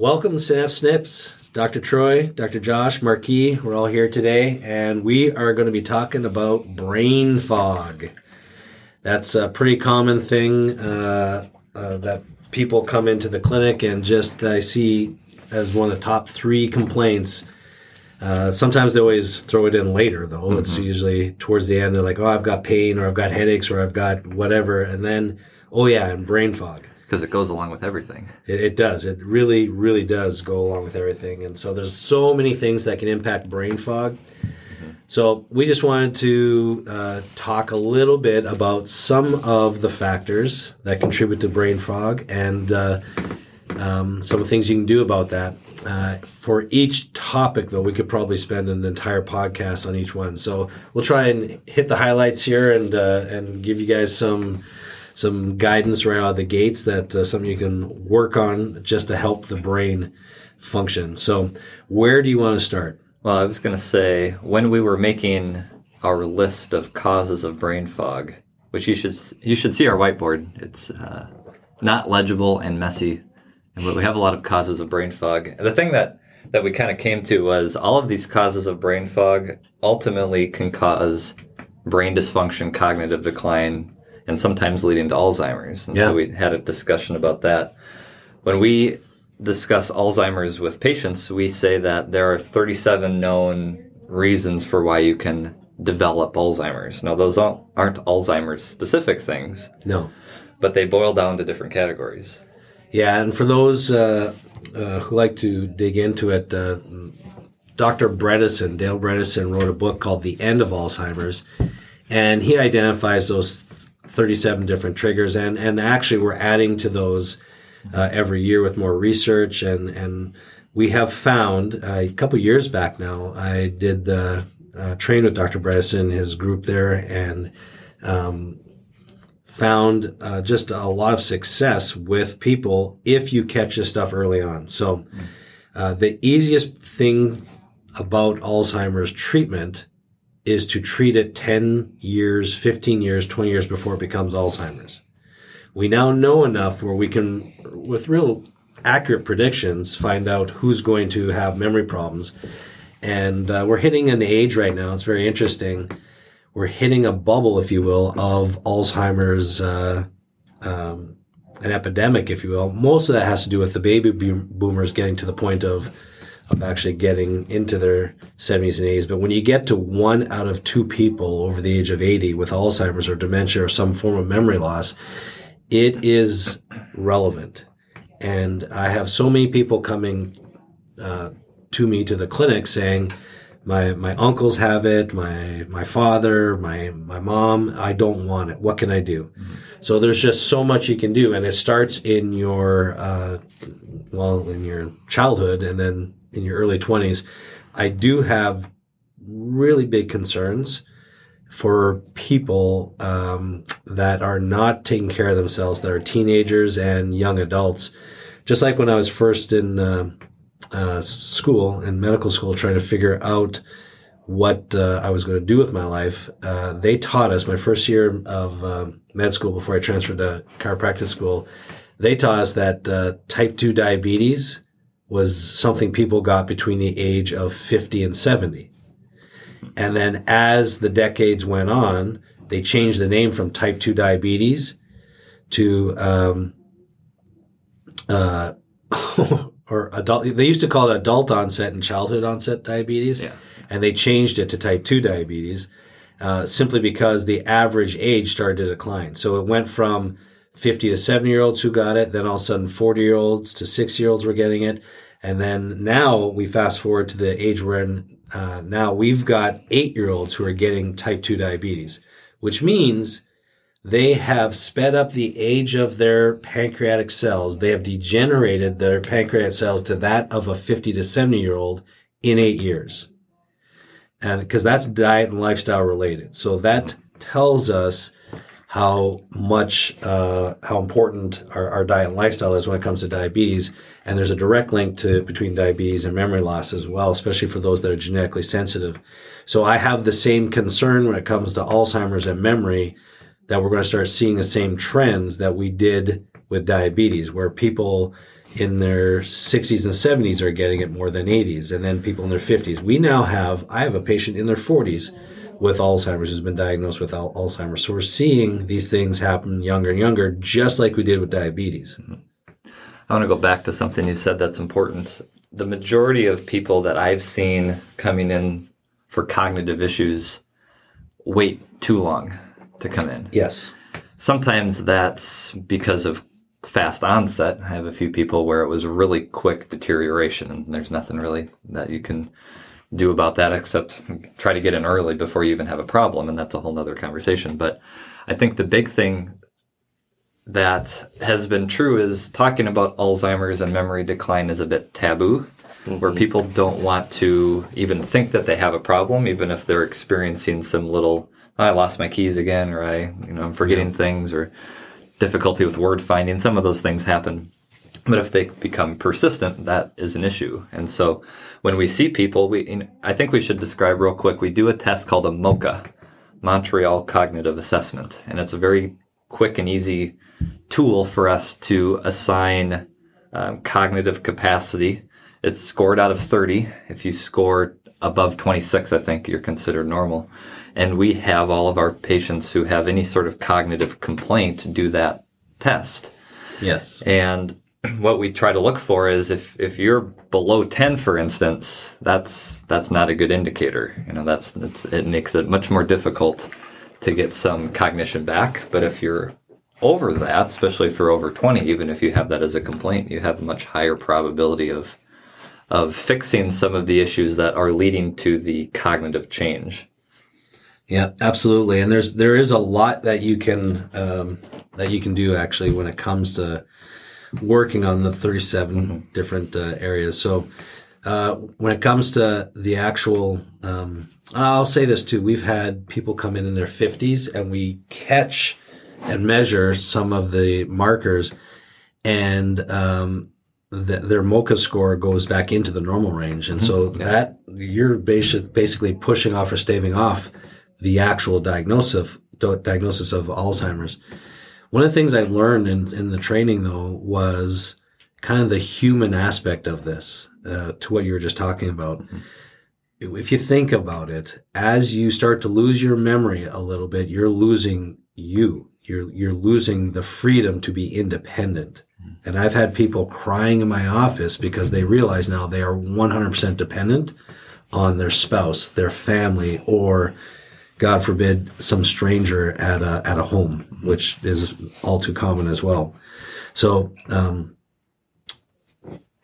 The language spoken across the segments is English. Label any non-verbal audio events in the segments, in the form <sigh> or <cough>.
Welcome to Synapse Snips. It's Dr. Troy, Dr. Josh, Marquis. We're all here today, and we are going to be talking about brain fog. That's a pretty common thing uh, uh, that people come into the clinic and just I see as one of the top three complaints. Uh, sometimes they always throw it in later, though. Mm-hmm. It's usually towards the end. They're like, "Oh, I've got pain, or I've got headaches, or I've got whatever," and then, "Oh yeah, and brain fog." Because it goes along with everything. It, it, does. It really, really does go along with everything. And so there's so many things that can impact brain fog. Mm-hmm. So we just wanted to uh, talk a little bit about some of the factors that contribute to brain fog and uh, um, some of the things you can do about that. Uh, for each topic, though, we could probably spend an entire podcast on each one. So we'll try and hit the highlights here and uh, and give you guys some some guidance right out of the gates that uh, something you can work on just to help the brain function. So, where do you want to start? Well, I was going to say when we were making our list of causes of brain fog, which you should you should see our whiteboard. It's uh, not legible and messy, but we have a lot of causes of brain fog. the thing that that we kind of came to was all of these causes of brain fog ultimately can cause brain dysfunction, cognitive decline, and sometimes leading to Alzheimer's. And yeah. so we had a discussion about that. When we discuss Alzheimer's with patients, we say that there are 37 known reasons for why you can develop Alzheimer's. Now, those aren't Alzheimer's specific things. No. But they boil down to different categories. Yeah, and for those uh, uh, who like to dig into it, uh, Dr. Bredesen, Dale Bredesen, wrote a book called The End of Alzheimer's, and he identifies those 37 different triggers and and actually we're adding to those uh, every year with more research and and we have found uh, a couple years back now I did the uh, train with Dr. Bredesen his group there and um, found uh, just a lot of success with people if you catch this stuff early on so uh, the easiest thing about Alzheimer's treatment is to treat it 10 years, 15 years, 20 years before it becomes Alzheimer's. We now know enough where we can, with real accurate predictions, find out who's going to have memory problems. And uh, we're hitting an age right now, it's very interesting. We're hitting a bubble, if you will, of Alzheimer's, uh, um, an epidemic, if you will. Most of that has to do with the baby boomers getting to the point of of actually getting into their 70s and 80s. But when you get to one out of two people over the age of 80 with Alzheimer's or dementia or some form of memory loss, it is relevant. And I have so many people coming uh, to me to the clinic saying, my my uncles have it, my my father, my my mom, I don't want it. What can I do? Mm-hmm. So there's just so much you can do, and it starts in your uh, well in your childhood, and then in your early 20s, I do have really big concerns for people um, that are not taking care of themselves, that are teenagers and young adults. Just like when I was first in uh, uh, school, in medical school, trying to figure out what uh, I was going to do with my life, uh, they taught us, my first year of um, med school before I transferred to chiropractic school, they taught us that uh, type 2 diabetes was something people got between the age of 50 and 70. And then as the decades went on, they changed the name from type 2 diabetes to, um, uh, <laughs> or adult, they used to call it adult onset and childhood onset diabetes. Yeah. And they changed it to type 2 diabetes, uh, simply because the average age started to decline. So it went from 50 to 70 year olds who got it. Then all of a sudden 40 year olds to six year olds were getting it. And then now we fast forward to the age we're in uh, now we've got eight year olds who are getting type 2 diabetes, which means they have sped up the age of their pancreatic cells. They have degenerated their pancreatic cells to that of a 50 to 70 year old in eight years. And because that's diet and lifestyle related. So that tells us how much, uh, how important our, our diet and lifestyle is when it comes to diabetes. And there's a direct link to between diabetes and memory loss as well, especially for those that are genetically sensitive. So I have the same concern when it comes to Alzheimer's and memory that we're going to start seeing the same trends that we did with diabetes, where people in their 60s and 70s are getting it more than 80s, and then people in their 50s. We now have, I have a patient in their 40s with Alzheimer's who's been diagnosed with al- Alzheimer's. So we're seeing these things happen younger and younger, just like we did with diabetes. Mm-hmm. I want to go back to something you said that's important. The majority of people that I've seen coming in for cognitive issues wait too long to come in. Yes. Sometimes that's because of fast onset. I have a few people where it was really quick deterioration and there's nothing really that you can do about that except try to get in early before you even have a problem. And that's a whole nother conversation. But I think the big thing that has been true is talking about Alzheimer's and memory decline is a bit taboo. Where mm-hmm. people don't want to even think that they have a problem, even if they're experiencing some little oh, I lost my keys again, or I, you know, I'm forgetting things, or difficulty with word finding. Some of those things happen. But if they become persistent, that is an issue. And so when we see people, we, I think we should describe real quick. We do a test called a MOCA, Montreal Cognitive Assessment. And it's a very quick and easy tool for us to assign um, cognitive capacity. It's scored out of 30. If you score above 26, I think you're considered normal. And we have all of our patients who have any sort of cognitive complaint do that test. Yes. And <clears throat> what we try to look for is if, if you're below 10, for instance, that's, that's not a good indicator. You know, that's, it makes it much more difficult to get some cognition back. But if you're over that, especially if you're over 20, even if you have that as a complaint, you have a much higher probability of, of fixing some of the issues that are leading to the cognitive change. Yeah, absolutely. And there's there is a lot that you can um, that you can do actually when it comes to working on the 37 different uh, areas. So uh, when it comes to the actual, um, I'll say this too. We've had people come in in their 50s, and we catch and measure some of the markers, and um, the, their MOCA score goes back into the normal range, and so that you're basi- basically pushing off or staving off the actual diagnosis of, diagnosis of Alzheimer's. One of the things I learned in, in the training though was kind of the human aspect of this, uh, to what you were just talking about. If you think about it, as you start to lose your memory a little bit, you're losing you. You're, you're losing the freedom to be independent. And I've had people crying in my office because they realize now they are 100% dependent on their spouse, their family, or God forbid, some stranger at a, at a home, which is all too common as well. So, um,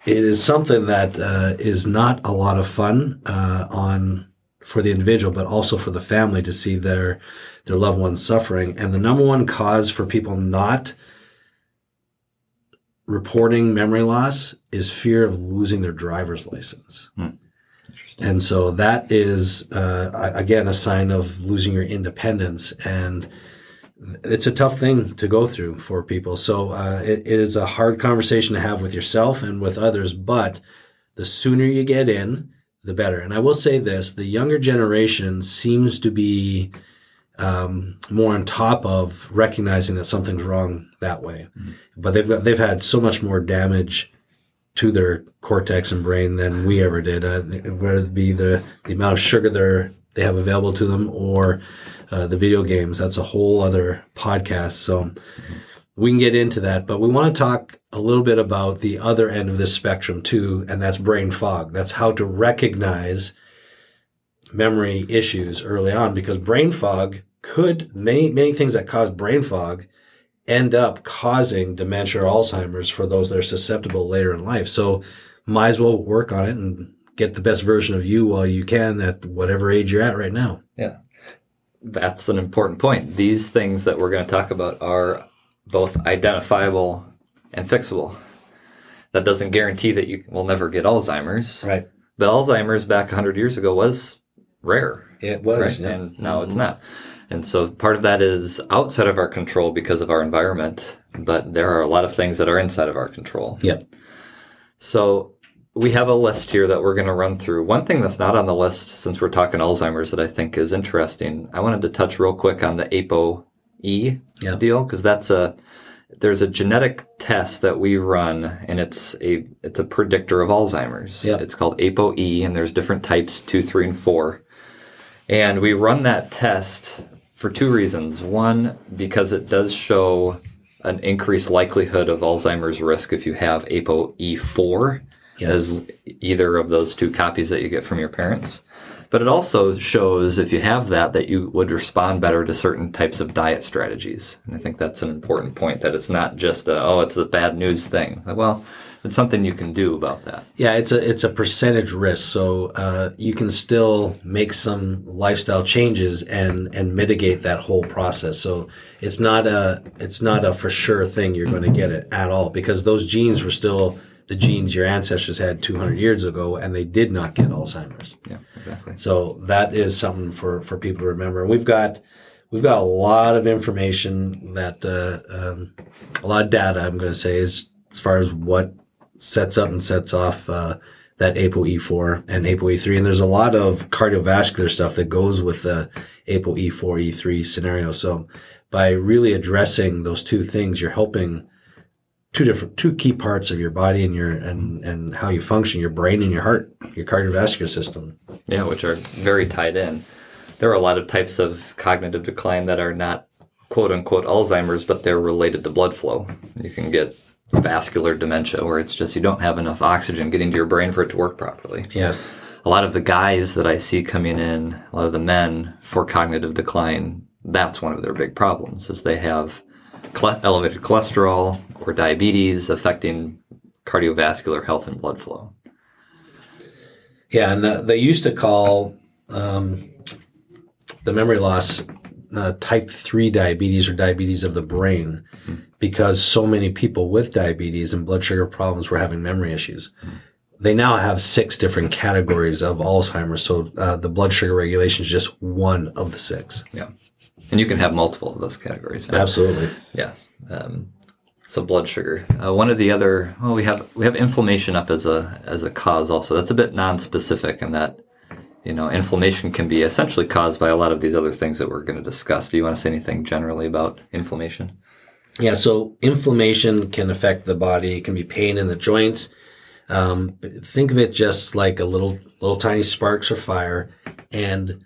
it is something that uh, is not a lot of fun uh, on for the individual, but also for the family to see their their loved ones suffering. And the number one cause for people not reporting memory loss is fear of losing their driver's license. And so that is, uh, again, a sign of losing your independence. And it's a tough thing to go through for people. So uh, it, it is a hard conversation to have with yourself and with others. But the sooner you get in, the better. And I will say this the younger generation seems to be um, more on top of recognizing that something's wrong that way. But they've got, they've had so much more damage to their cortex and brain than we ever did. Uh, whether it be the, the amount of sugar they they have available to them or uh, the video games. That's a whole other podcast. So we can get into that, but we want to talk a little bit about the other end of this spectrum too, and that's brain fog. That's how to recognize memory issues early on because brain fog could many many things that cause brain fog end up causing dementia or Alzheimer's for those that are susceptible later in life. So might as well work on it and get the best version of you while you can at whatever age you're at right now. Yeah. that's an important point. These things that we're going to talk about are both identifiable and fixable. That doesn't guarantee that you will never get Alzheimer's. Right. But Alzheimer's back 100 years ago was rare. It was. Right? yeah. And now it's mm-hmm. not. And so part of that is outside of our control because of our environment, but there are a lot of things that are inside of our control. Yep. So we have a list here that we're going to run through. One thing that's not on the list since we're talking Alzheimer's that I think is interesting, I wanted to touch real quick on the ApoE Yeah. deal because that's a there's a genetic test that we run and it's a it's a predictor of Alzheimer's. It's called ApoE and there's different types, 2, 3 and 4. And we run that test for two reasons. One, because it does show an increased likelihood of Alzheimer's risk if you have ApoE4 Yes. as either of those two copies that you get from your parents. But it also shows if you have that that you would respond better to certain types of diet strategies. And I think that's an important point that it's not just a, oh, it's a bad news thing. Like, well, it's something you can do about that. Yeah, it's a it's a percentage risk, so uh, you can still make some lifestyle changes and and mitigate that whole process. So it's not a it's not a for sure thing you're going to get it at all because those genes were still the genes your ancestors had 200 years ago, and they did not get Alzheimer's. Yeah, exactly. So that is something for, for people to remember. And we've got, we've got a lot of information that, uh, um, a lot of data, I'm going to say is as far as what sets up and sets off, uh, that ApoE4 and ApoE3. And there's a lot of cardiovascular stuff that goes with the ApoE4, E3 scenario. So by really addressing those two things, you're helping two different, two key parts of your body and your, and, and how you function, your brain and your heart, your cardiovascular system. Yeah, which are very tied in. There are a lot of types of cognitive decline that are not quote unquote Alzheimer's, but they're related to blood flow. You can get vascular dementia where it's just you don't have enough oxygen getting to your brain for it to work properly. Yes. A lot of the guys that I see coming in, a lot of the men for cognitive decline, that's one of their big problems is they have elevated cholesterol or diabetes affecting cardiovascular health and blood flow. Yeah, and uh, they used to call um, the memory loss uh, type 3 diabetes or diabetes of the brain because so many people with diabetes and blood sugar problems were having memory issues. They now have six different categories of Alzheimer's, so uh, the blood sugar regulation is just one of the six. Yeah. And you can have multiple of those categories. Absolutely. Yeah. Um, so blood sugar. Uh, one of the other, well, we have we have inflammation up as a as a cause also. That's a bit non-specific in that, you know, inflammation can be essentially caused by a lot of these other things that we're going to discuss. Do you want to say anything generally about inflammation? Yeah, so inflammation can affect the body. It can be pain in the joints. Um, think of it just like a little, little tiny sparks or fire. And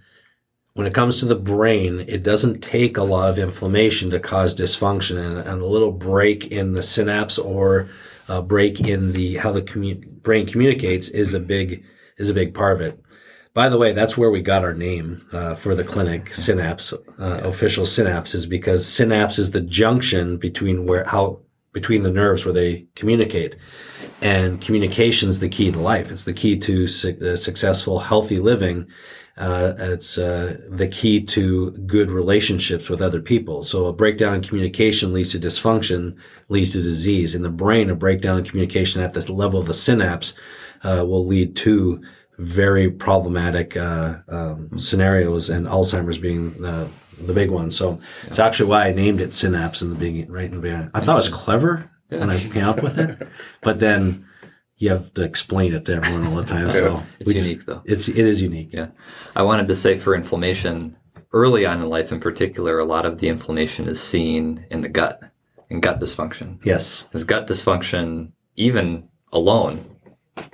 when it comes to the brain, it doesn't take a lot of inflammation to cause dysfunction and, and a little break in the synapse or a break in the how the commu- brain communicates is a big is a big part of it. By the way, that's where we got our name uh, for the clinic, <laughs> Synapse. Uh, Official Synapse is because synapse is the junction between where how between the nerves where they communicate, and communication is the key to life. It's the key to su- uh, successful, healthy living. Uh, it's uh, the key to good relationships with other people. So a breakdown in communication leads to dysfunction, leads to disease. In the brain, a breakdown in communication at this level of the synapse uh, will lead to very problematic uh, um, scenarios, and Alzheimer's being the the big one. So it's actually why I named it Synapse in the beginning, right in the beginning. I thought it was clever when I came up with it, but then you have to explain it to everyone all the time. <laughs> So It's we just- unique, though. It's it is unique. Yeah. I wanted to say for inflammation, early on in life in particular, a lot of the inflammation is seen in the gut, and gut dysfunction. Yes. Because gut dysfunction, even alone,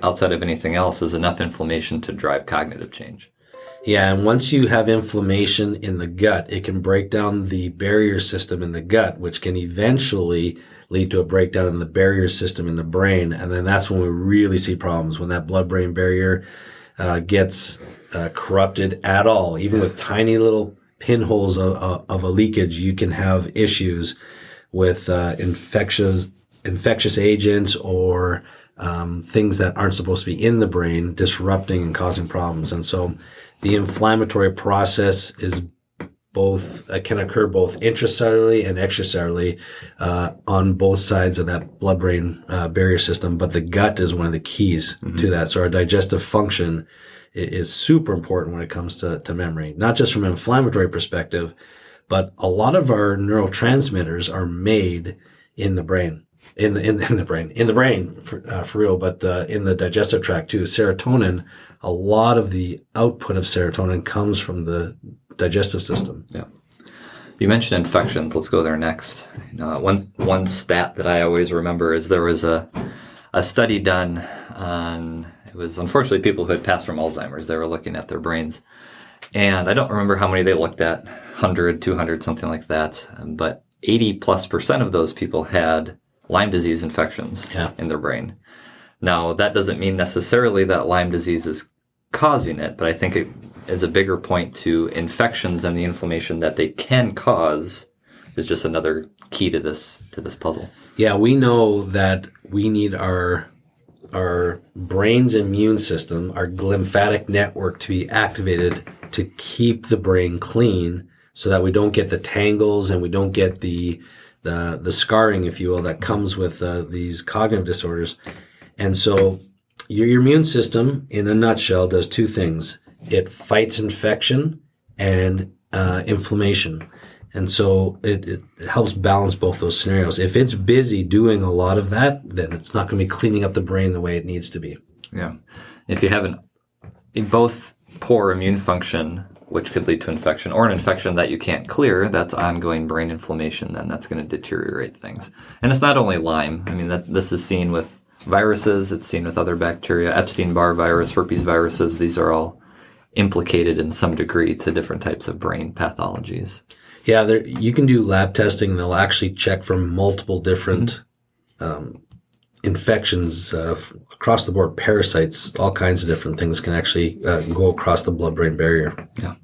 outside of anything else, is enough inflammation to drive cognitive change. Yeah, and once you have inflammation in the gut, it can break down the barrier system in the gut, which can eventually lead to a breakdown in the barrier system in the brain. And then that's when we really see problems when that blood brain barrier uh, gets uh, corrupted at all. Even with tiny little pinholes of, of, a leakage, you can have issues with uh, infectious infectious agents or um, things that aren't supposed to be in the brain disrupting and causing problems. And so the inflammatory process is both uh, can occur both intracellularly and extracellularly uh, on both sides of that blood-brain uh, barrier system. But the gut is one of the keys to that. So our digestive function i- is super important when it comes to, to memory, not just from an inflammatory perspective, but a lot of our neurotransmitters are made in the brain. In the, in, in the brain, in the brain for, uh, for real, but uh, in the digestive tract too. Serotonin, a lot of the output of serotonin comes from the digestive system. Yeah. You mentioned infections. Let's go there next. Know, one one stat that I always remember is there was a a study done on it was unfortunately people who had passed from Alzheimer's. They were looking at their brains, and I don't remember how many they looked at 100, 200, something like that. But 80 plus percent of those people had Lyme disease infections Yeah. in their brain. Now, that doesn't mean necessarily that Lyme disease is causing it, but I think it is a bigger point to infections and the inflammation that they can cause is just another key to this to this puzzle. Yeah, we know that we need our our brain's immune system, our lymphatic network to be activated to keep the brain clean so that we don't get the tangles and we don't get the the the scarring if you will that comes with uh, these cognitive disorders. And so your, your immune system in a nutshell does two things. It fights infection and uh, inflammation. And so it, it helps balance both those scenarios. If it's busy doing a lot of that, then it's not going to be cleaning up the brain the way it needs to be. Yeah. If you have an both poor immune function, which could lead to infection, or an infection that you can't clear, that's ongoing brain inflammation, then that's going to deteriorate things. And it's not only Lyme. I mean, that this is seen with viruses. It's seen with other bacteria, Epstein-Barr virus, herpes viruses. These are all implicated in some degree to different types of brain pathologies. Yeah, there, you can do lab testing. They'll actually check for multiple different um, infections uh, across the board, parasites, all kinds of different things can actually uh, go across the blood-brain barrier. Yeah.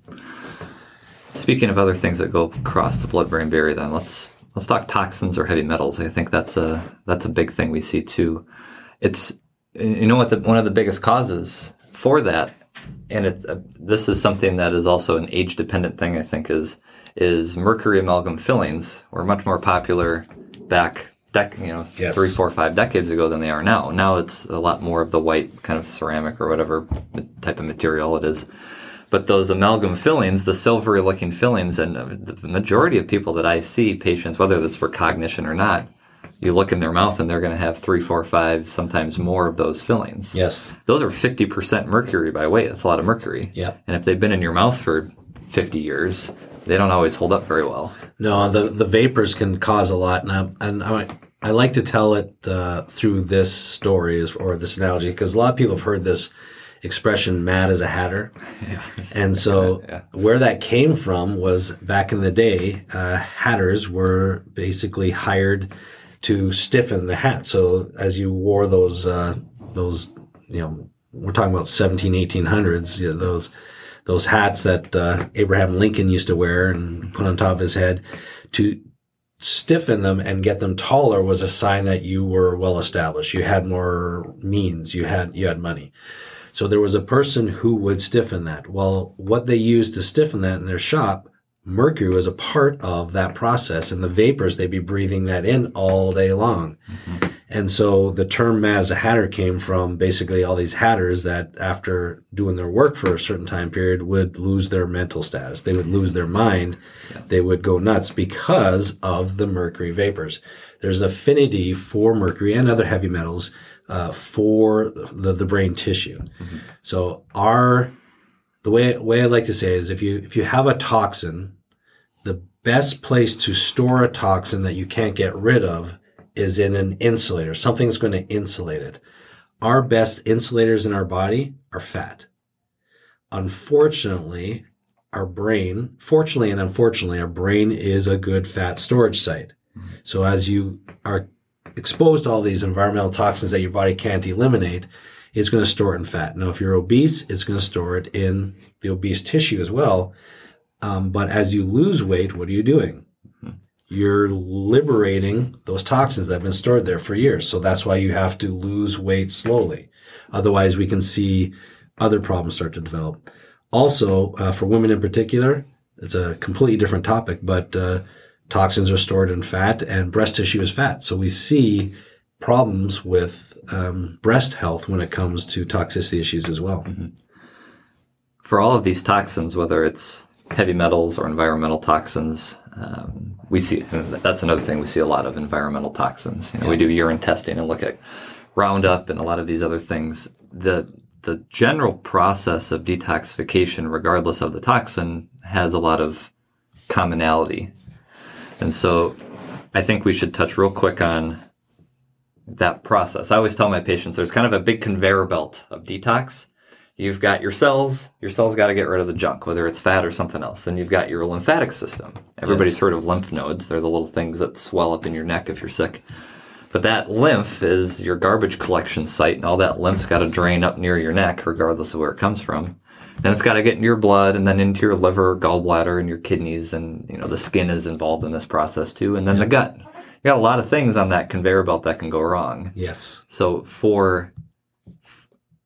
Speaking of other things that go across the blood-brain barrier, then let's let's talk toxins or heavy metals. I think that's a that's a big thing we see too. It's you know what the, one of the biggest causes for that, and it uh, this is something that is also an age-dependent thing. I think is is mercury amalgam fillings were much more popular back. Dec- you know, Yes. three, four, five decades ago than they are now. Now it's a lot more of the white kind of ceramic or whatever type of material it is. But those amalgam fillings, the silvery looking fillings, and the majority of people that I see, patients, whether that's for cognition or not, you look in their mouth and they're going to have three, four, five, sometimes more of those fillings. Yes. Those are 50% mercury by weight. That's a lot of mercury. Yeah. And if they've been in your mouth for 50 years, they don't always hold up very well. No, the the vapors can cause a lot, and I, and I, I like to tell it uh, through this story or this analogy because a lot of people have heard this expression "mad as a hatter," yeah. and so <laughs> where that came from was back in the day, uh, hatters were basically hired to stiffen the hat. So as you wore those uh, those you know we're talking about 17 1800s you know, those those hats that uh, Abraham Lincoln used to wear and put on top of his head to stiffen them and get them taller was a sign that you were well established. You had more means. You had you had money. So there was a person who would stiffen that. Well, what they used to stiffen that in their shop, mercury was a part of that process, and the vapors they'd be breathing that in all day long. And so the term mad as a hatter came from basically all these hatters that after doing their work for a certain time period would lose their mental status. They would lose their mind. They would go nuts because of the mercury vapors. There's affinity for mercury and other heavy metals uh, for the, the brain tissue. So our the way way I like to say is if you if you have a toxin, the best place to store a toxin that you can't get rid of is in an insulator. Something's going to insulate it. Our best insulators in our body are fat. Unfortunately, our brain, fortunately and unfortunately, our brain is a good fat storage site. So as you are exposed to all these environmental toxins that your body can't eliminate, it's going to store it in fat. Now, if you're obese, it's going to store it in the obese tissue as well. Um, but as you lose weight, what are you doing? You're liberating those toxins that have been stored there for years. So that's why you have to lose weight slowly. Otherwise, we can see other problems start to develop. Also, uh, for women in particular, it's a completely different topic, but uh, toxins are stored in fat, and breast tissue is fat. So we see problems with um, breast health when it comes to toxicity issues as well. Mm-hmm. For all of these toxins, whether it's heavy metals or environmental toxins, um, we see that's another thing we see a lot of environmental toxins. You know, yeah. We do urine testing and look at Roundup and a lot of these other things. The the general process of detoxification, regardless of the toxin, has a lot of commonality. And so I think we should touch real quick on that process. I always tell my patients there's kind of a big conveyor belt of detox. You've got your cells, your cells got to get rid of the junk, whether it's fat or something else. Then you've got your lymphatic system. Everybody's yes. heard of lymph nodes. They're the little things that swell up in your neck if you're sick. But that lymph is your garbage collection site, and all that lymph's got to drain up near your neck, regardless of where it comes from. Then it's got to get into your blood, and then into your liver, gallbladder, and your kidneys, and you know the skin is involved in this process too, and then yep. the gut you got a lot of things on that conveyor belt that can go wrong. Yes. So for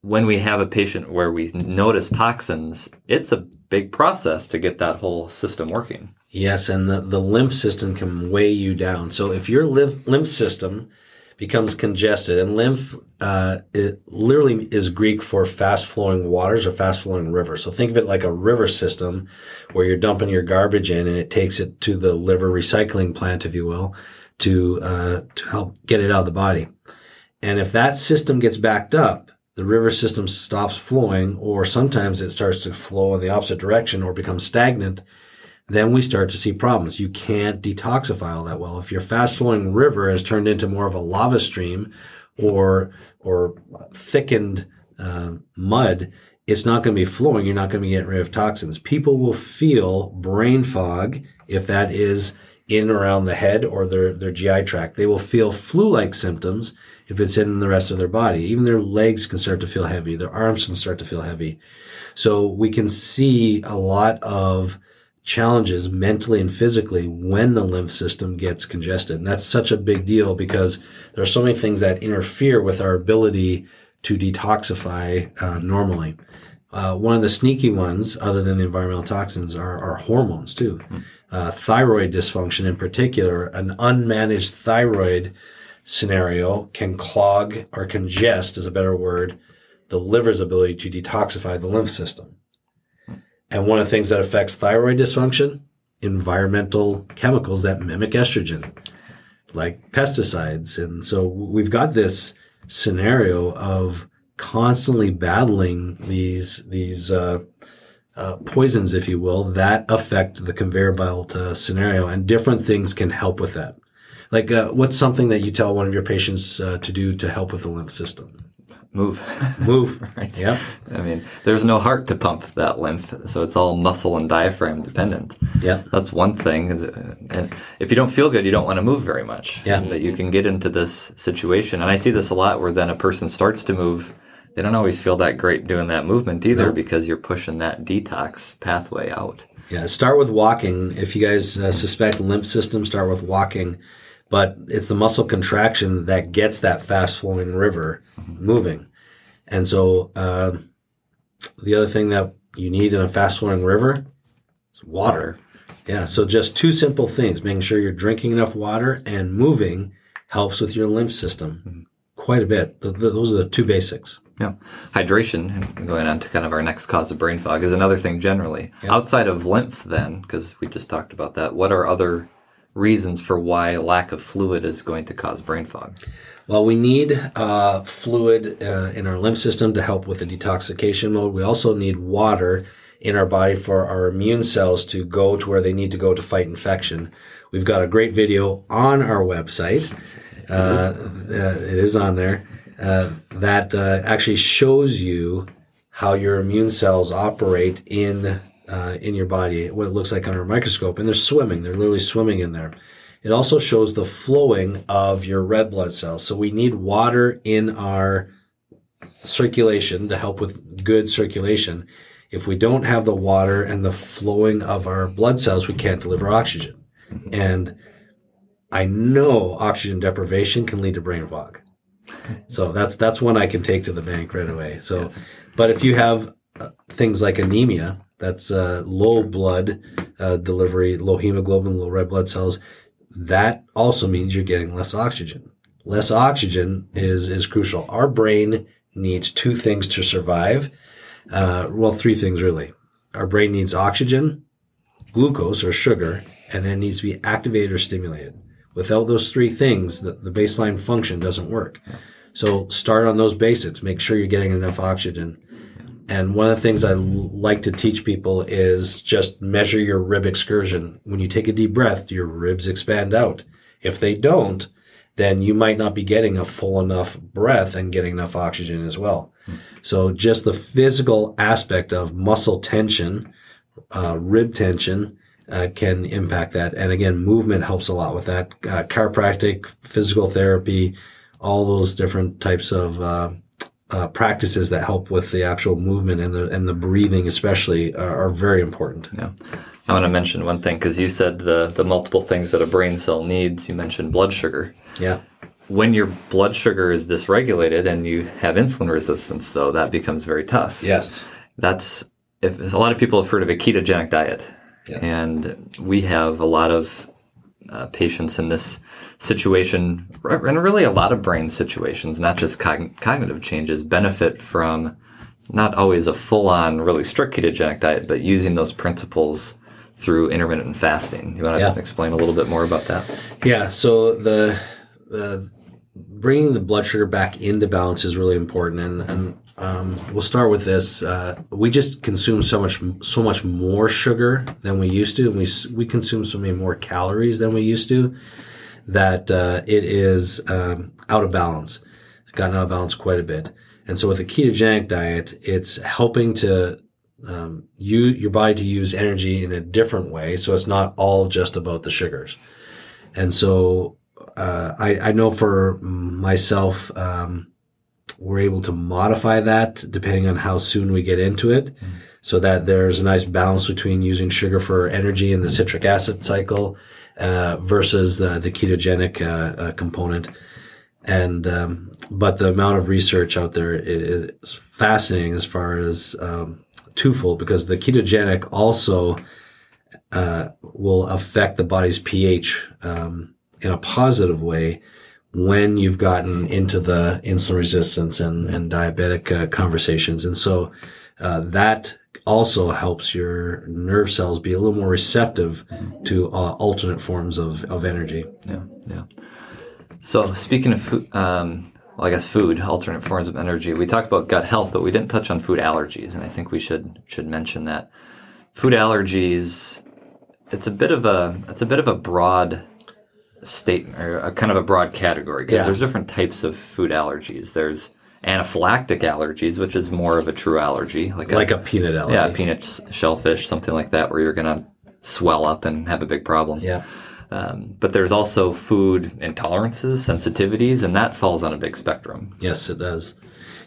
when we have a patient where we notice toxins, it's a big process to get that whole system working. Yes, and the, the lymph system can weigh you down. So if your lymph, lymph system becomes congested, and lymph uh, it literally is Greek for fast flowing waters or fast flowing rivers. So think of it like a river system where you're dumping your garbage in and it takes it to the liver recycling plant, if you will to uh, to help get it out of the body. And if that system gets backed up, the river system stops flowing, or sometimes it starts to flow in the opposite direction or becomes stagnant. Then we start to see problems. You can't detoxify all that well. If your fast flowing river has turned into more of a lava stream or or thickened uh, mud, it's not going to be flowing. You're not going to getting rid of toxins. People will feel brain fog if that is in around the head or their, their GI tract. They will feel flu-like symptoms if it's in the rest of their body. Even their legs can start to feel heavy. Their arms can start to feel heavy. So we can see a lot of challenges mentally and physically when the lymph system gets congested. And that's such a big deal because there are so many things that interfere with our ability to detoxify uh, normally. Uh, one of the sneaky ones, other than the environmental toxins, are, are hormones too. Mm uh, thyroid dysfunction in particular, an unmanaged thyroid scenario can clog or congest is a better word, the liver's ability to detoxify the lymph system. And one of the things that affects thyroid dysfunction, environmental chemicals that mimic estrogen, like pesticides. And so we've got this scenario of constantly battling these, these, uh, uh, poisons, if you will, that affect the conveyor belt uh, scenario, and different things can help with that. Like, uh, what's something that you tell one of your patients uh, to do to help with the lymph system? Move. Move. <laughs> right. Yeah. I mean, there's no heart to pump that lymph, so it's all muscle and diaphragm dependent. Yeah. That's one thing. And if you don't feel good, you don't want to move very much. Yeah. That you can get into this situation. And I see this a lot where then a person starts to move they don't always feel that great doing that movement either no. because you're pushing that detox pathway out. Yeah, start with walking. If you guys uh, suspect lymph system, start with walking. But it's the muscle contraction that gets that fast flowing river mm-hmm. moving. And so, uh, the other thing that you need in a fast flowing river is water. Yeah. So just two simple things, making sure you're drinking enough water and moving helps with your lymph system mm-hmm. quite a bit. The, the, those are the two basics. Yeah. Hydration, going on to kind of our next cause of brain fog, is another thing generally. Outside of lymph, then, because we just talked about that, what are other reasons for why lack of fluid is going to cause brain fog? Well, we need uh, fluid uh, in our lymph system to help with the detoxification mode. We also need water in our body for our immune cells to go to where they need to go to fight infection. We've got a great video on our website. Uh, uh it is on there uh, that uh, actually shows you how your immune cells operate in uh, in your body, what it looks like under a microscope, and they're swimming. They're literally swimming in there. It also shows the flowing of your red blood cells. So we need water in our circulation to help with good circulation. If we don't have the water and the flowing of our blood cells, we can't deliver oxygen. And I know oxygen deprivation can lead to brain fog. So that's that's one I can take to the bank right away. So, but if you have uh, things like anemia, that's uh, low blood uh, delivery, low hemoglobin, low red blood cells. That also means you're getting less oxygen. Less oxygen is is crucial. Our brain needs two things to survive. Uh, well, three things really. Our brain needs oxygen, glucose or sugar, and then needs to be activated or stimulated. Without those three things, the, the baseline function doesn't work. So start on those basics. Make sure you're getting enough oxygen. And one of the things I like to teach people is just measure your rib excursion. When you take a deep breath, your ribs expand out. If they don't, then you might not be getting a full enough breath and getting enough oxygen as well. So just the physical aspect of muscle tension, uh, rib tension, uh, can impact that. And again, movement helps a lot with that. Uh, chiropractic, physical therapy, all those different types of uh, uh, practices that help with the actual movement and the and the breathing, especially, are, are very important. Yeah. I want to mention one thing because you said the the multiple things that a brain cell needs. You mentioned blood sugar. Yeah. When your blood sugar is dysregulated and you have insulin resistance, though, that becomes very tough. Yes. That's if a lot of people have heard of a ketogenic diet, Yes. and we have a lot of uh, patients in this situation, and really a lot of brain situations, not just cogn- cognitive changes, benefit from not always a full-on, really strict ketogenic diet, but using those principles through intermittent fasting. You want to Yeah. explain a little bit more about that? Yeah. So the the bringing the blood sugar back into balance is really important, and and um, we'll start with this. Uh, we just consume so much so much more sugar than we used to, and we we consume so many more calories than we used to that uh, it is um, out of balance. Gotten out of balance quite a bit, and so with a ketogenic diet, it's helping to um, you your body to use energy in a different way, so it's not all just about the sugars. And so uh, I, I know for myself, um, we're able to modify that depending on how soon we get into it. So that there's a nice balance between using sugar for energy in the citric acid cycle uh, versus the, the ketogenic uh, uh, component. And um, but the amount of research out there is, is fascinating as far as um, twofold because the ketogenic also uh, will affect the body's pH um, in a positive way when you've gotten into the insulin resistance and, and diabetic uh, conversations. And so uh, that also helps your nerve cells be a little more receptive to uh, alternate forms of, of energy. Yeah, yeah. So speaking of food, um, well, I guess food, alternate forms of energy. We talked about gut health, but we didn't touch on food allergies, and I think we should should mention that. Food allergies, it's a bit of a it's a bit of a broad statement or a kind of a broad category because Yeah. there's different types of food allergies. There's anaphylactic allergies, which is more of a true allergy, like Like a peanut allergy. yeah, peanuts, shellfish, something like that, where you're gonna swell up and have a big problem. Yeah. Um, but there's also food intolerances, sensitivities, and that falls on a big spectrum. Yes, it does.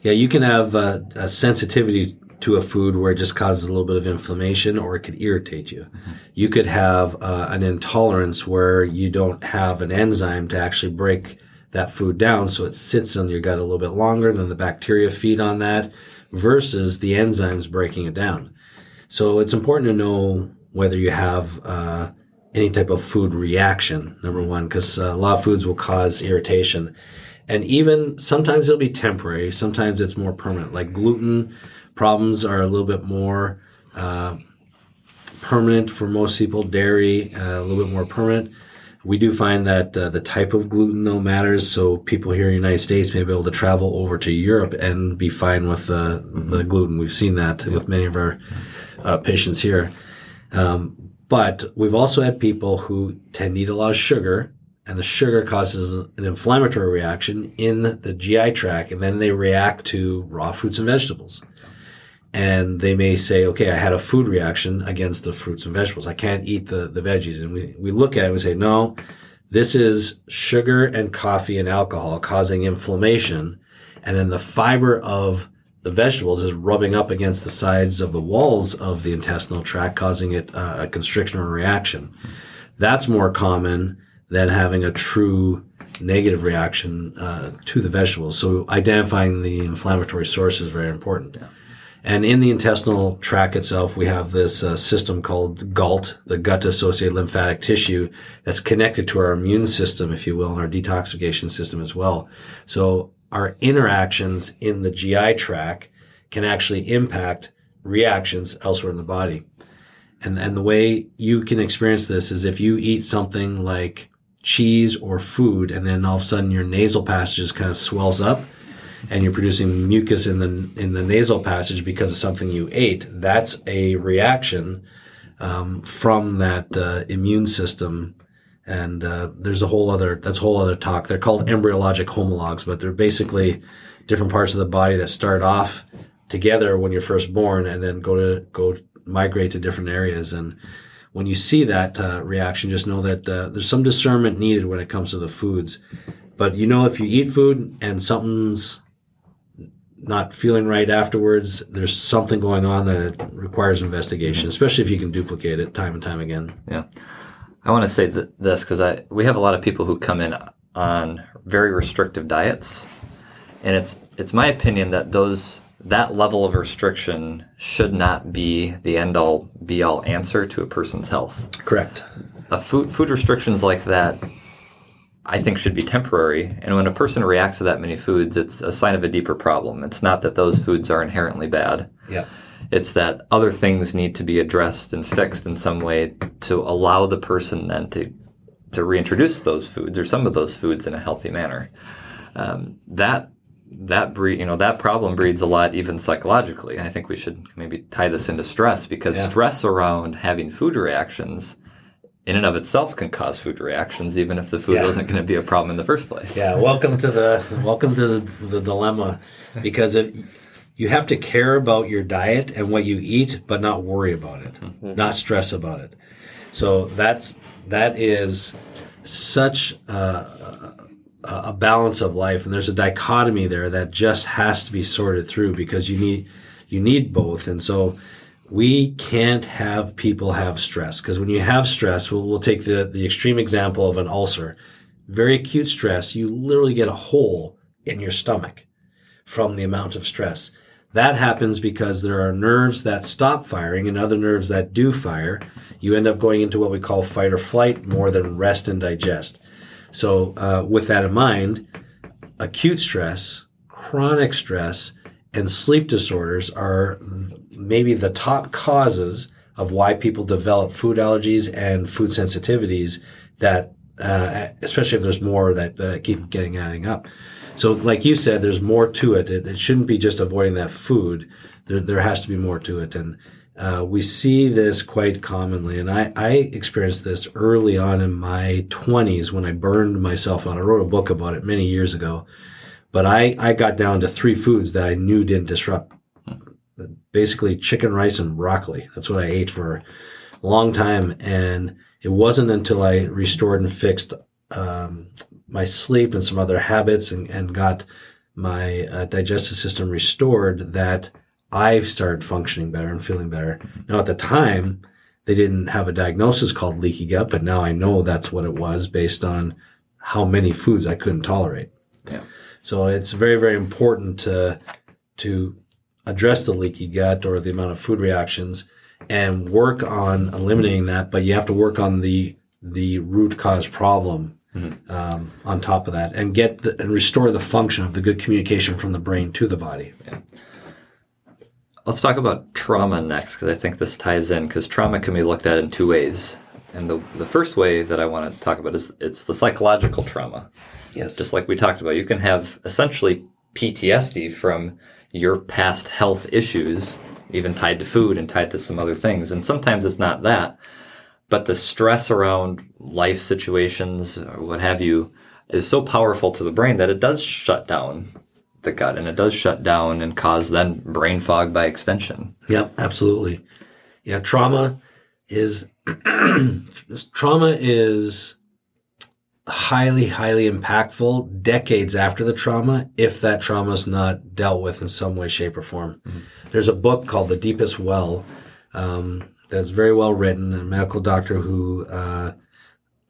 Yeah, you can have uh, a sensitivity to a food where it just causes a little bit of inflammation or it could irritate you. You could have uh, an intolerance where you don't have an enzyme to actually break that food down, so it sits in your gut a little bit longer, then the bacteria feed on that versus the enzymes breaking it down. So it's important to know whether you have uh, any type of food reaction, number one, because a lot of foods will cause irritation. And even sometimes it'll be temporary, sometimes it's more permanent. Like gluten problems are a little bit more uh, permanent for most people, dairy, uh, a little bit more permanent. We do find that uh, the type of gluten though matters. So people here in the United States may be able to travel over to Europe and be fine with uh, the gluten. We've seen that with many of our uh, patients here. Um, but we've also had people who tend to eat a lot of sugar and the sugar causes an inflammatory reaction in the GI tract and then they react to raw fruits and vegetables and they may say, okay, I had a food reaction against the fruits and vegetables. I can't eat the, the veggies. And we, we look at it and we say, no, this is sugar and coffee and alcohol causing inflammation. And then the fiber of the vegetables is rubbing up against the sides of the walls of the intestinal tract, causing it uh, a constriction or reaction. That's more common than having a true negative reaction uh, to the vegetables. So identifying the inflammatory source is very important. And in the intestinal tract itself, we have this uh, system called GALT, the gut associated lymphatic tissue, that's connected to our immune system, if you will, and our detoxification system as well. So our interactions in the GI tract can actually impact reactions elsewhere in the body. And, and the way you can experience this is if you eat something like cheese or food and then all of a sudden your nasal passages kind of swells up and you're producing mucus in the in the nasal passage because of something you ate, that's a reaction um, from that uh, immune system. And uh, there's a whole other that's a whole other talk. They're called embryologic homologs, but they're basically different parts of the body that start off together when you're first born and then go to go migrate to different areas. And when you see that uh, reaction, just know that uh, there's some discernment needed when it comes to the foods. But you know, if you eat food and something's not feeling right afterwards, there's something going on that requires investigation, mm-hmm. especially if you can duplicate it time and time again. Yeah. I want to say th- this because I we have a lot of people who come in on very restrictive diets, and it's it's my opinion that those that level of restriction should not be the end all be all answer to a person's health. Correct. A food food restrictions like that I think should be temporary. And when a person reacts to that many foods, it's a sign of a deeper problem. It's not that those foods are inherently bad. Yeah. It's that other things need to be addressed and fixed in some way to allow the person then to to reintroduce those foods or some of those foods in a healthy manner. Um, that that breed, you know, that problem breeds a lot even psychologically. I think we should maybe tie this into stress because Yeah. stress around having food reactions in and of itself can cause food reactions, even if the food Yeah. wasn't going to be a problem in the first place. Yeah, welcome to the welcome to the, the dilemma because it, you have to care about your diet and what you eat, but not worry about it, mm-hmm. not stress about it. So that's that is such a a balance of life, and there's a dichotomy there that just has to be sorted through because you need you need both, and so we can't have people have stress because when you have stress, we'll, we'll take the, the extreme example of an ulcer. Very acute stress, you literally get a hole in your stomach from the amount of stress. That happens because there are nerves that stop firing and other nerves that do fire. You end up going into what we call fight or flight more than rest and digest. So, uh, with that in mind, acute stress, chronic stress, and sleep disorders are maybe the top causes of why people develop food allergies and food sensitivities that, uh, especially if there's more that uh, keep getting adding up. So, like you said, there's more to it. It, it shouldn't be just avoiding that food. There, there has to be more to it. And uh, we see this quite commonly. And I, I experienced this early on in my 20s when I burned myself out. I wrote a book about it many years ago. But I, I got down to three foods that I knew didn't disrupt. Basically, chicken, rice, and broccoli. That's what I ate for a long time. And it wasn't until I restored and fixed um, my sleep and some other habits and, and got my uh, digestive system restored that I started functioning better and feeling better. Now, at the time, they didn't have a diagnosis called leaky gut, but now I know that's what it was based on how many foods I couldn't tolerate. Yeah. So it's very, very important to to address the leaky gut or the amount of food reactions and work on eliminating that. But you have to work on the the root cause problem um, on top of that and get the, and restore the function of the good communication from the brain to the body. Let's talk about trauma next because I think this ties in because trauma can be looked at in two ways. And the, the first way that I want to talk about is it's the psychological trauma. Yes. Just like we talked about, you can have essentially PTSD from your past health issues, even tied to food and tied to some other things. And sometimes it's not that, but the stress around life situations or what have you is so powerful to the brain that it does shut down the gut and it does shut down and cause then brain fog by extension. Yep, absolutely. Yeah, trauma is <clears throat> trauma is highly, highly impactful decades after the trauma if that trauma is not dealt with in some way, shape, or form. There's a book called The Deepest Well um, that's very well written. A medical doctor who uh,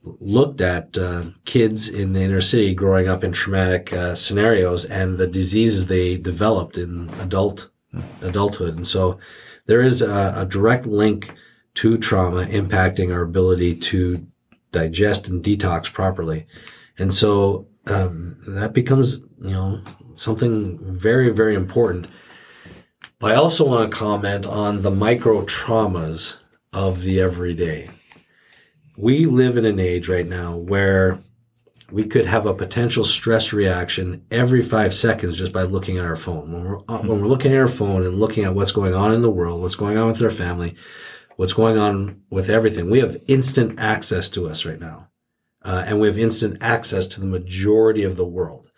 looked at uh, kids in the inner city growing up in traumatic uh, scenarios and the diseases they developed in adult adulthood. And so there is a, a direct link to trauma impacting our ability to digest and detox properly. And so um, that becomes, you know, something very, very important. But I also want to comment on the micro traumas of the everyday. We live in an age right now where we could have a potential stress reaction every five seconds just by looking at our phone. When we're, mm-hmm. when we're looking at our phone and looking at what's going on in the world, what's going on with our family, what's going on with everything, we have instant access to us right now. Uh, and we have instant access to the majority of the world.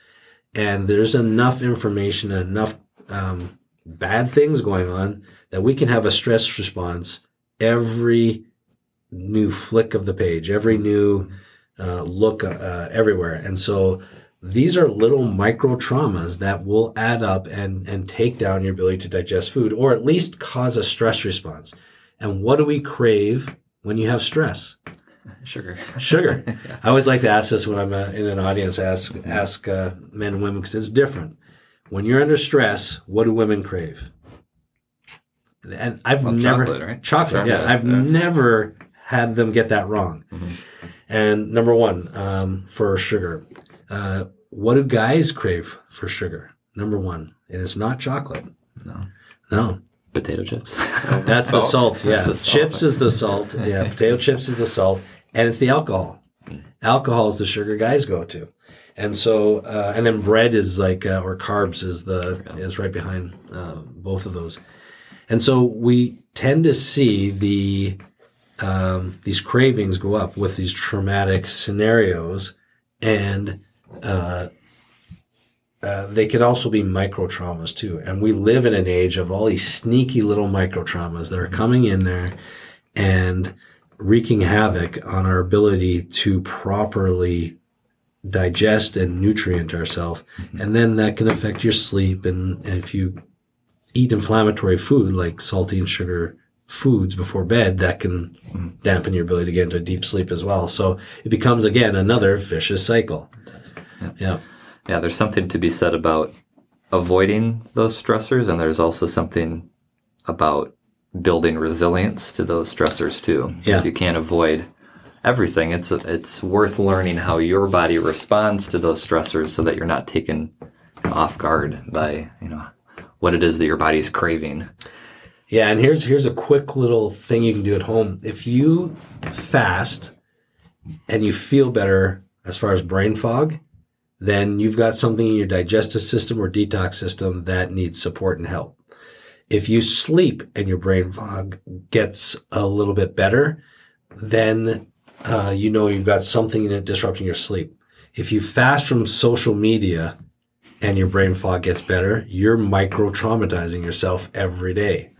And there's enough information and enough um, bad things going on that we can have a stress response every new flick of the page, every new uh, look uh, everywhere. And so these are little micro traumas that will add up and, and take down your ability to digest food or at least cause a stress response. And what do we crave when you have stress? Sugar. <laughs> Sugar. yeah. I always like to ask this when I'm uh, in an audience, ask, ask uh, men and women because it's different. When you're under stress, what do women crave? And I've well, never chocolate, right? chocolate. yeah, I've yeah. never had them get that wrong. Mm-hmm. And number one, um, for sugar, uh, what do guys crave for sugar? Number one, and it's not chocolate. No, no, potato chips. <laughs> That's the salt. Yeah, <laughs> the salt. chips is the salt. Yeah, potato chips is the salt, and it's the alcohol. Mm. Alcohol is the sugar guys go to, and so uh, and then bread is like uh, or carbs is the is right behind uh, both of those, and so we tend to see the um, these cravings go up with these traumatic scenarios, and uh, they can also be micro traumas too. And we live in an age of all these sneaky little micro traumas that are coming in there and wreaking havoc on our ability to properly digest and nutrient ourselves. Mm-hmm. And then that can affect your sleep. And, and if you eat inflammatory food like salty and sugar foods before bed that can dampen your ability to get into deep sleep as well. So it becomes again another vicious cycle. Yeah. yeah. Yeah, there's something to be said about avoiding those stressors and there's also something about building resilience to those stressors too. Because yeah. you can't avoid everything. It's it's worth learning how your body responds to those stressors so that you're not taken off guard by, you know, what it is that your body's craving. Yeah, and here's here's a quick little thing you can do at home. If you fast and you feel better as far as brain fog, then you've got something in your digestive system or detox system that needs support and help. If you sleep and your brain fog gets a little bit better, then uh, you know you've got something in it disrupting your sleep. If you fast from social media and your brain fog gets better, you're micro traumatizing yourself every day.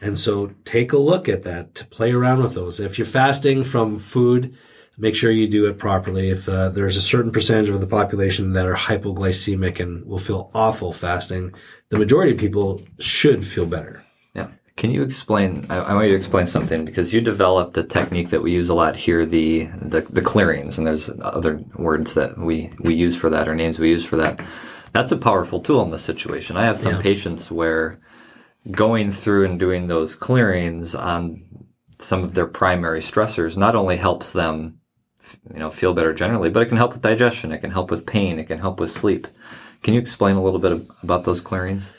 And so take a look at that to play around with those. If you're fasting from food, make sure you do it properly. If uh, there's a certain percentage of the population that are hypoglycemic and will feel awful fasting, the majority of people should feel better. Yeah. Can you explain? I, I want you to explain something because you developed a technique that we use a lot here the, the the clearings, and there's other words that we we use for that or names we use for that. That's a powerful tool in this situation. I have some yeah. patients where going through and doing those clearings on some of their primary stressors not only helps them you know feel better generally but it can help with digestion it can help with pain it can help with sleep. Can you explain a little bit about those clearings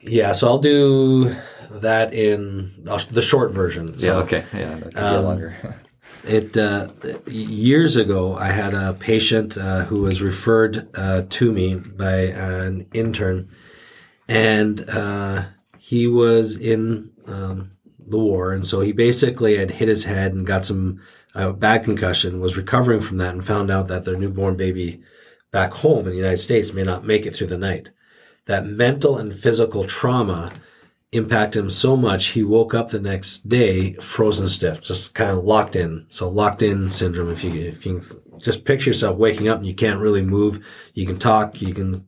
yeah so i'll do that in the short version so, yeah okay yeah um, longer. <laughs> it uh, years ago i had a patient uh, who was referred uh, to me by an intern and uh, he was in um, the war, and so he basically had hit his head and got some uh, bad concussion. Was recovering from that, and found out that their newborn baby back home in the United States may not make it through the night. That mental and physical trauma impacted him so much he woke up the next day frozen stiff, just kind of locked in. So locked in syndrome. If you, if you can just picture yourself waking up and you can't really move, you can talk, you can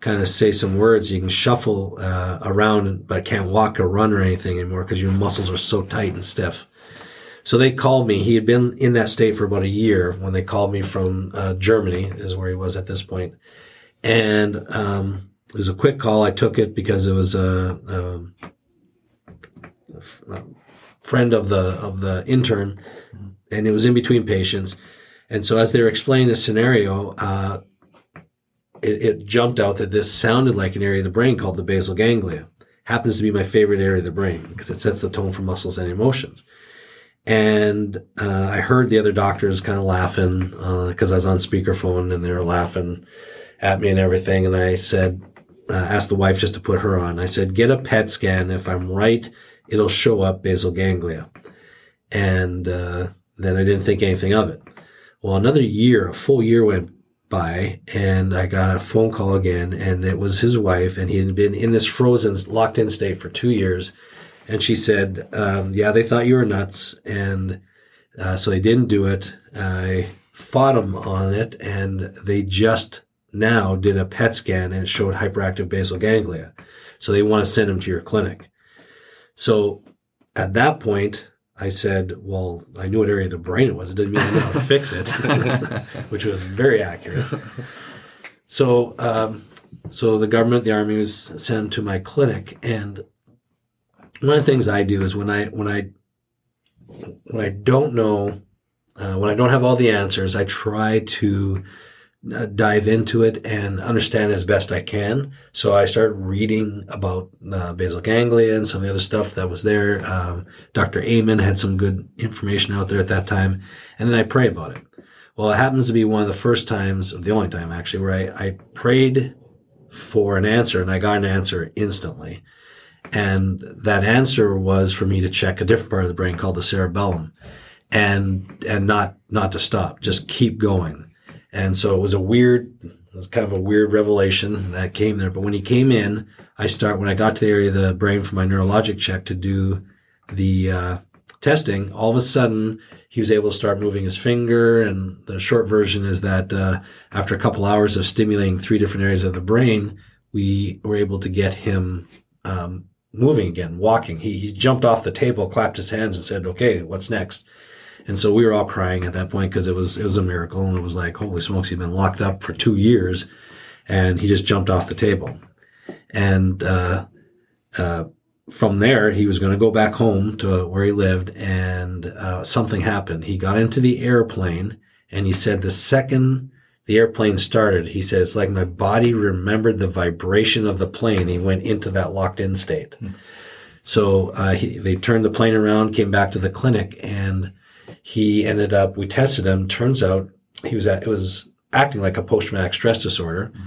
kind of say some words. You can shuffle uh, around, but can't walk or run or anything anymore because your muscles are so tight and stiff. So they called me. He had been in that state for about a year when they called me from uh, Germany, is where he was at this point. And um, it was a quick call. I took it because it was a, a, a friend of the of the intern, and it was in between patients. And so as they were explaining this scenario, uh, it, it, jumped out that this sounded like an area of the brain called the basal ganglia. Happens to be my favorite area of the brain because it sets the tone for muscles and emotions. And uh, I heard the other doctors kind of laughing because uh, I was on speakerphone and they were laughing at me and everything. And I said, uh, asked the wife just to put her on. I said, get a PET scan. If I'm right, it'll show up basal ganglia. And uh, then I didn't think anything of it. Well, another year, a full year went by and I got a phone call again and it was his wife and he had been in this frozen, locked in state for two years. And she said, um, yeah, they thought you were nuts. And uh, so they didn't do it. I fought them on it and they just now did a PET scan and showed hyperactive basal ganglia. So they want to send him to your clinic. So at that point, I said, well, I knew what area of the brain it was. It didn't mean I knew how to fix it, <laughs> which was very accurate. So, um, so the government, the army was sent to my clinic. And one of the things I do is when I, when I, when I don't know, uh, when I don't have all the answers, I try to uh, dive into it and understand as best I can. So I start reading about uh, basal ganglia and some of the other stuff that was there. Um, Dr. Amen had some good information out there at that time. And then I pray about it. Well, it happens to be one of the first times, the only time actually, where I, I prayed for an answer and I got an answer instantly. And that answer was for me to check a different part of the brain called the cerebellum and, and not, not to stop, just keep going and so it was a weird, it was kind of a weird revelation that came there. But when he came in, I start, when I got to the area of the brain for my neurologic check to do the, uh, testing, all of a sudden he was able to start moving his finger. And the short version is that uh, after a couple hours of stimulating three different areas of the brain, we were able to get him um, moving again, walking. He, he jumped off the table, clapped his hands, and said, "Okay, what's next?" And so we were all crying at that point because it was, it was a miracle. And it was like, holy smokes, he'd been locked up for two years and he just jumped off the table. And, uh, uh, from there, he was going to go back home to where he lived and, uh, something happened. He got into the airplane and he said the second the airplane started, he said, it's like my body remembered the vibration of the plane. He went into that locked in state. Hmm. So, uh, he, they turned the plane around, came back to the clinic and, he ended up, we tested him. Turns out he was at, it was acting like a post-traumatic stress disorder. Mm.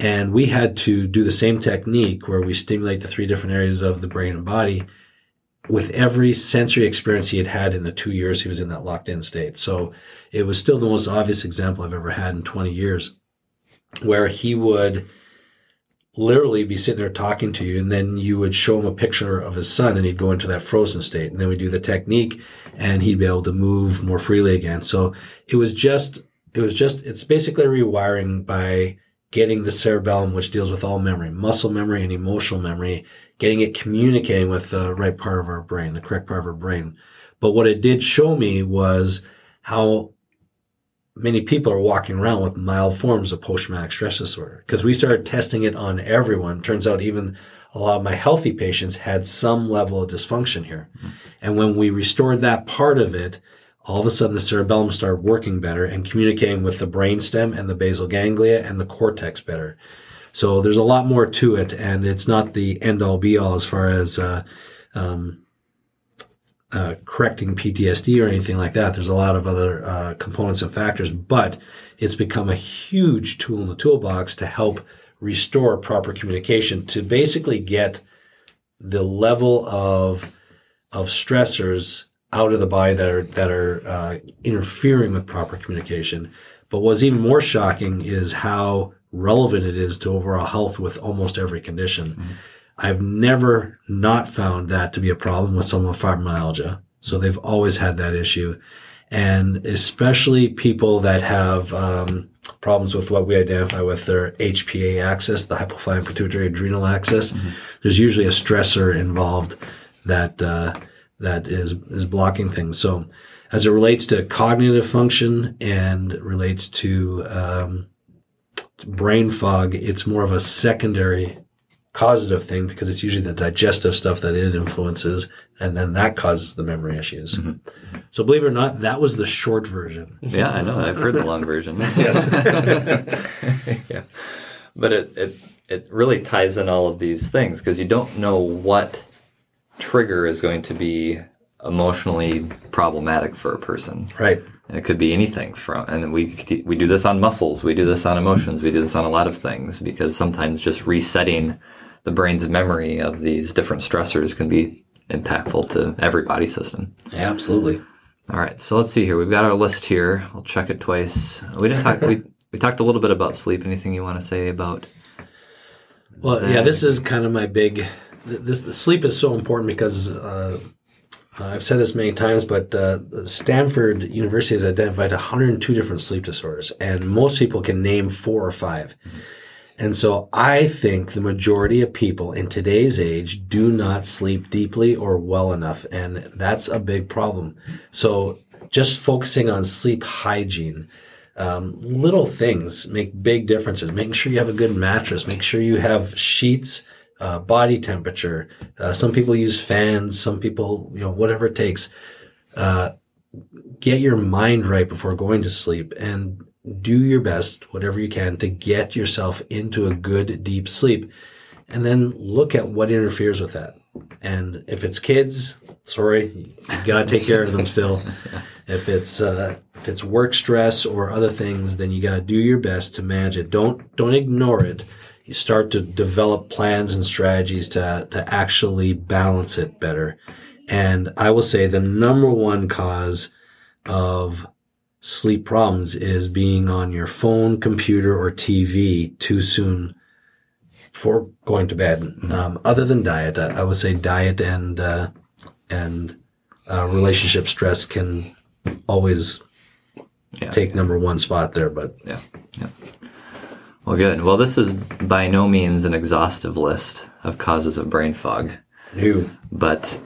And we had to do the same technique where we stimulate the three different areas of the brain and body with every sensory experience he had had in the two years he was in that locked in state. So it was still the most obvious example I've ever had in 20 years where he would literally be sitting there talking to you and then you would show him a picture of his son and he'd go into that frozen state and then we'd do the technique and he'd be able to move more freely again so it was just it was just it's basically rewiring by getting the cerebellum which deals with all memory muscle memory and emotional memory getting it communicating with the right part of our brain the correct part of our brain but what it did show me was how many people are walking around with mild forms of post-traumatic stress disorder because we started testing it on everyone. Turns out even a lot of my healthy patients had some level of dysfunction here. Mm-hmm. And when we restored that part of it, all of a sudden the cerebellum started working better and communicating with the brainstem and the basal ganglia and the cortex better. So there's a lot more to it, and it's not the end all be all as far as uh, um, uh, correcting PTSD or anything like that. There's a lot of other uh, components and factors, but it's become a huge tool in the toolbox to help restore proper communication to basically get the level of of stressors out of the body that are that are uh, interfering with proper communication. But what's even more shocking is how relevant it is to overall health with almost every condition. Mm-hmm. I've never not found that to be a problem with someone with fibromyalgia. So they've always had that issue. And especially people that have um, problems with what we identify with their HPA axis, the hypothalamic pituitary adrenal axis. Mm-hmm. There's usually a stressor involved that uh, that is is blocking things. So as it relates to cognitive function and relates to um, brain fog, it's more of a secondary causative thing because it's usually the digestive stuff that it influences, and then that causes the memory issues. Mm-hmm. So, believe it or not, that was the short version. Yeah, I know. I've heard the long version. <laughs> <laughs> Yes. <laughs> yeah. But it, it it really ties in all of these things because you don't know what trigger is going to be emotionally problematic for a person. right. And it could be anything from, and we we do this on muscles, we do this on emotions, we do this on a lot of things because sometimes just resetting the brain's memory of these different stressors can be impactful to every body system. Yeah, absolutely. All right, so let's see here. We've got our list here. I'll check it twice. We didn't talk. we we talked a little bit about sleep. Anything you want to say about? Well, yeah, this is kind of my big. This the sleep is so important because uh, I've said this many times, but uh, Stanford University has identified 102 different sleep disorders, and most people can name four or 5 And so I think the majority of people in today's age do not sleep deeply or well enough, and that's a big problem. So just focusing on sleep hygiene, um, little things make big differences. Making sure you have a good mattress, make sure you have sheets, uh, body temperature. Uh, some people use fans, some people, you know, whatever it takes. Uh, get your mind right before going to sleep and do your best, whatever you can, to get yourself into a good deep sleep. And then look at what interferes with that. And if it's kids, sorry, you gotta take care of them still. <laughs> If it's uh, if it's work stress or other things, then you gotta do your best to manage it. Don't don't ignore it. You start to develop plans and strategies to to actually balance it better. And I will say the number one cause of sleep problems is being on your phone, computer, or TV too soon for going to bed. Um, other than diet, I, I would say diet and uh, and uh, relationship stress can always Yeah. take number one spot there. But Yeah. Yeah. Well, good. Well, this is by no means an exhaustive list of causes of brain fog, new, but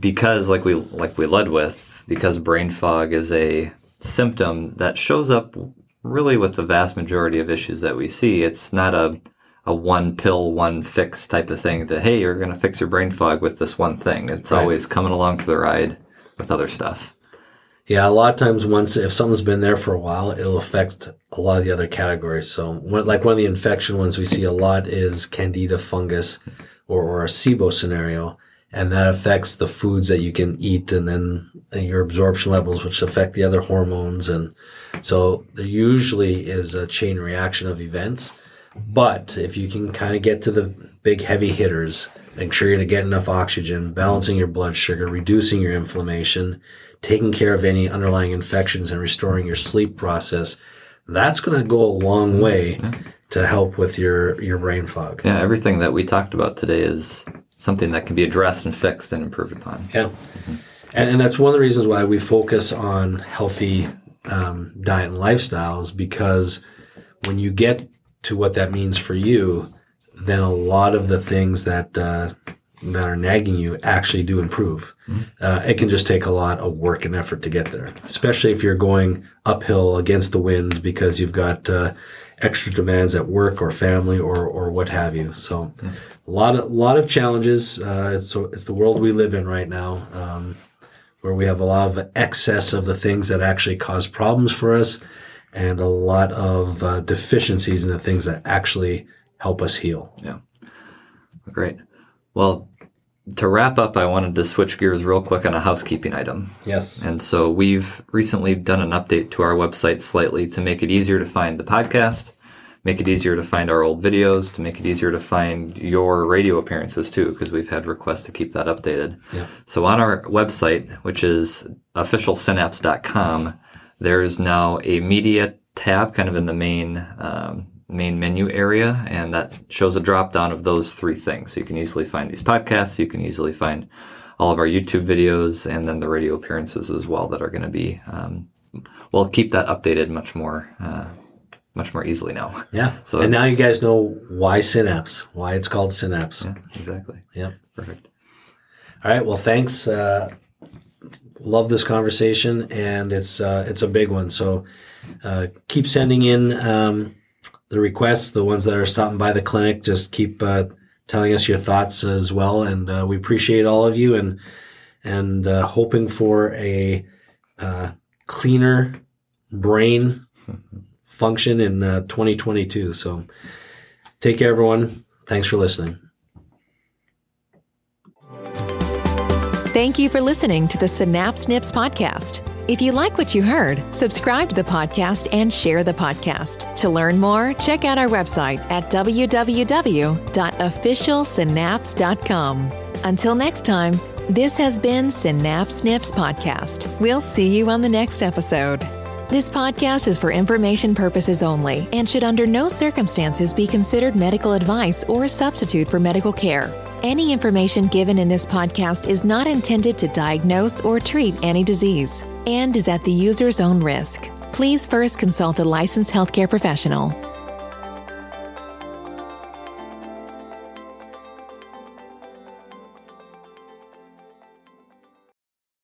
because, like we like we led with, because brain fog is a symptom that shows up really with the vast majority of issues that we see. It's not a a one pill, one fix type of thing that hey, you're going to fix your brain fog with this one thing. It's Right. always coming along for the ride with other stuff. yeah, a lot of times once if something's been there for a while, it'll affect a lot of the other categories. So, one, like one of the infection ones we see a lot is Candida fungus or, or a SIBO scenario, and that affects the foods that you can eat, and then your absorption levels, which affect the other hormones, and so there usually is a chain reaction of events. But if you can kind of get to the big heavy hitters, make sure you're to get enough oxygen, balancing your blood sugar, reducing your inflammation, taking care of any underlying infections and restoring your sleep process, that's going to go a long way to help with your, your brain fog. Yeah, everything that we talked about today is something that can be addressed and fixed and improved upon. Yeah. And, and that's one of the reasons why we focus on healthy um, diet and lifestyles because when you get to what that means for you, then a lot of the things that uh, that are nagging you actually do improve. Uh, it can just take a lot of work and effort to get there, especially if you're going uphill against the wind because you've got uh, extra demands at work or family or or what have you. So, a lot of a lot of challenges. Uh, it's it's the world we live in right now. Um, where we have a lot of excess of the things that actually cause problems for us and a lot of uh, deficiencies in the things that actually help us heal. Yeah. Great. Well, to wrap up, I wanted to switch gears real quick on a housekeeping item. Yes. And so we've recently done an update to our website slightly to make it easier to find the podcast, make it easier to find our old videos, to make it easier to find your radio appearances too, because we've had requests to keep that updated. Yeah. So on our website, which is officialsynapse.com, there's now a media tab kind of in the main um, main menu area, and that shows a drop down of those three things. So you can easily find these podcasts, you can easily find all of our YouTube videos, and then the radio appearances as well that are going to be. Um, we'll keep that updated much more, uh, much more easily now. Yeah. So- and now you guys know why Synapse, why it's called Synapse. Yeah, exactly. Yep. Perfect. All right. Well, thanks. Uh, love this conversation, and it's uh, it's a big one. So uh, keep sending in um, the requests, the ones that are stopping by the clinic, just keep uh, telling us your thoughts as well. And uh, we appreciate all of you and and uh, hoping for a uh, cleaner brain <laughs> function in uh, 2022. So take care, everyone. Thanks for listening. Thank you for listening to the Synapse Snips podcast. If you like what you heard, subscribe to the podcast and share the podcast. To learn more, check out our website at www.officialsynapse.com. Until next time, this has been Synapse Snips Podcast. We'll see you on the next episode. This podcast is for information purposes only and should under no circumstances be considered medical advice or a substitute for medical care. Any information given in this podcast is not intended to diagnose or treat any disease and is at the user's own risk. Please first consult a licensed healthcare professional.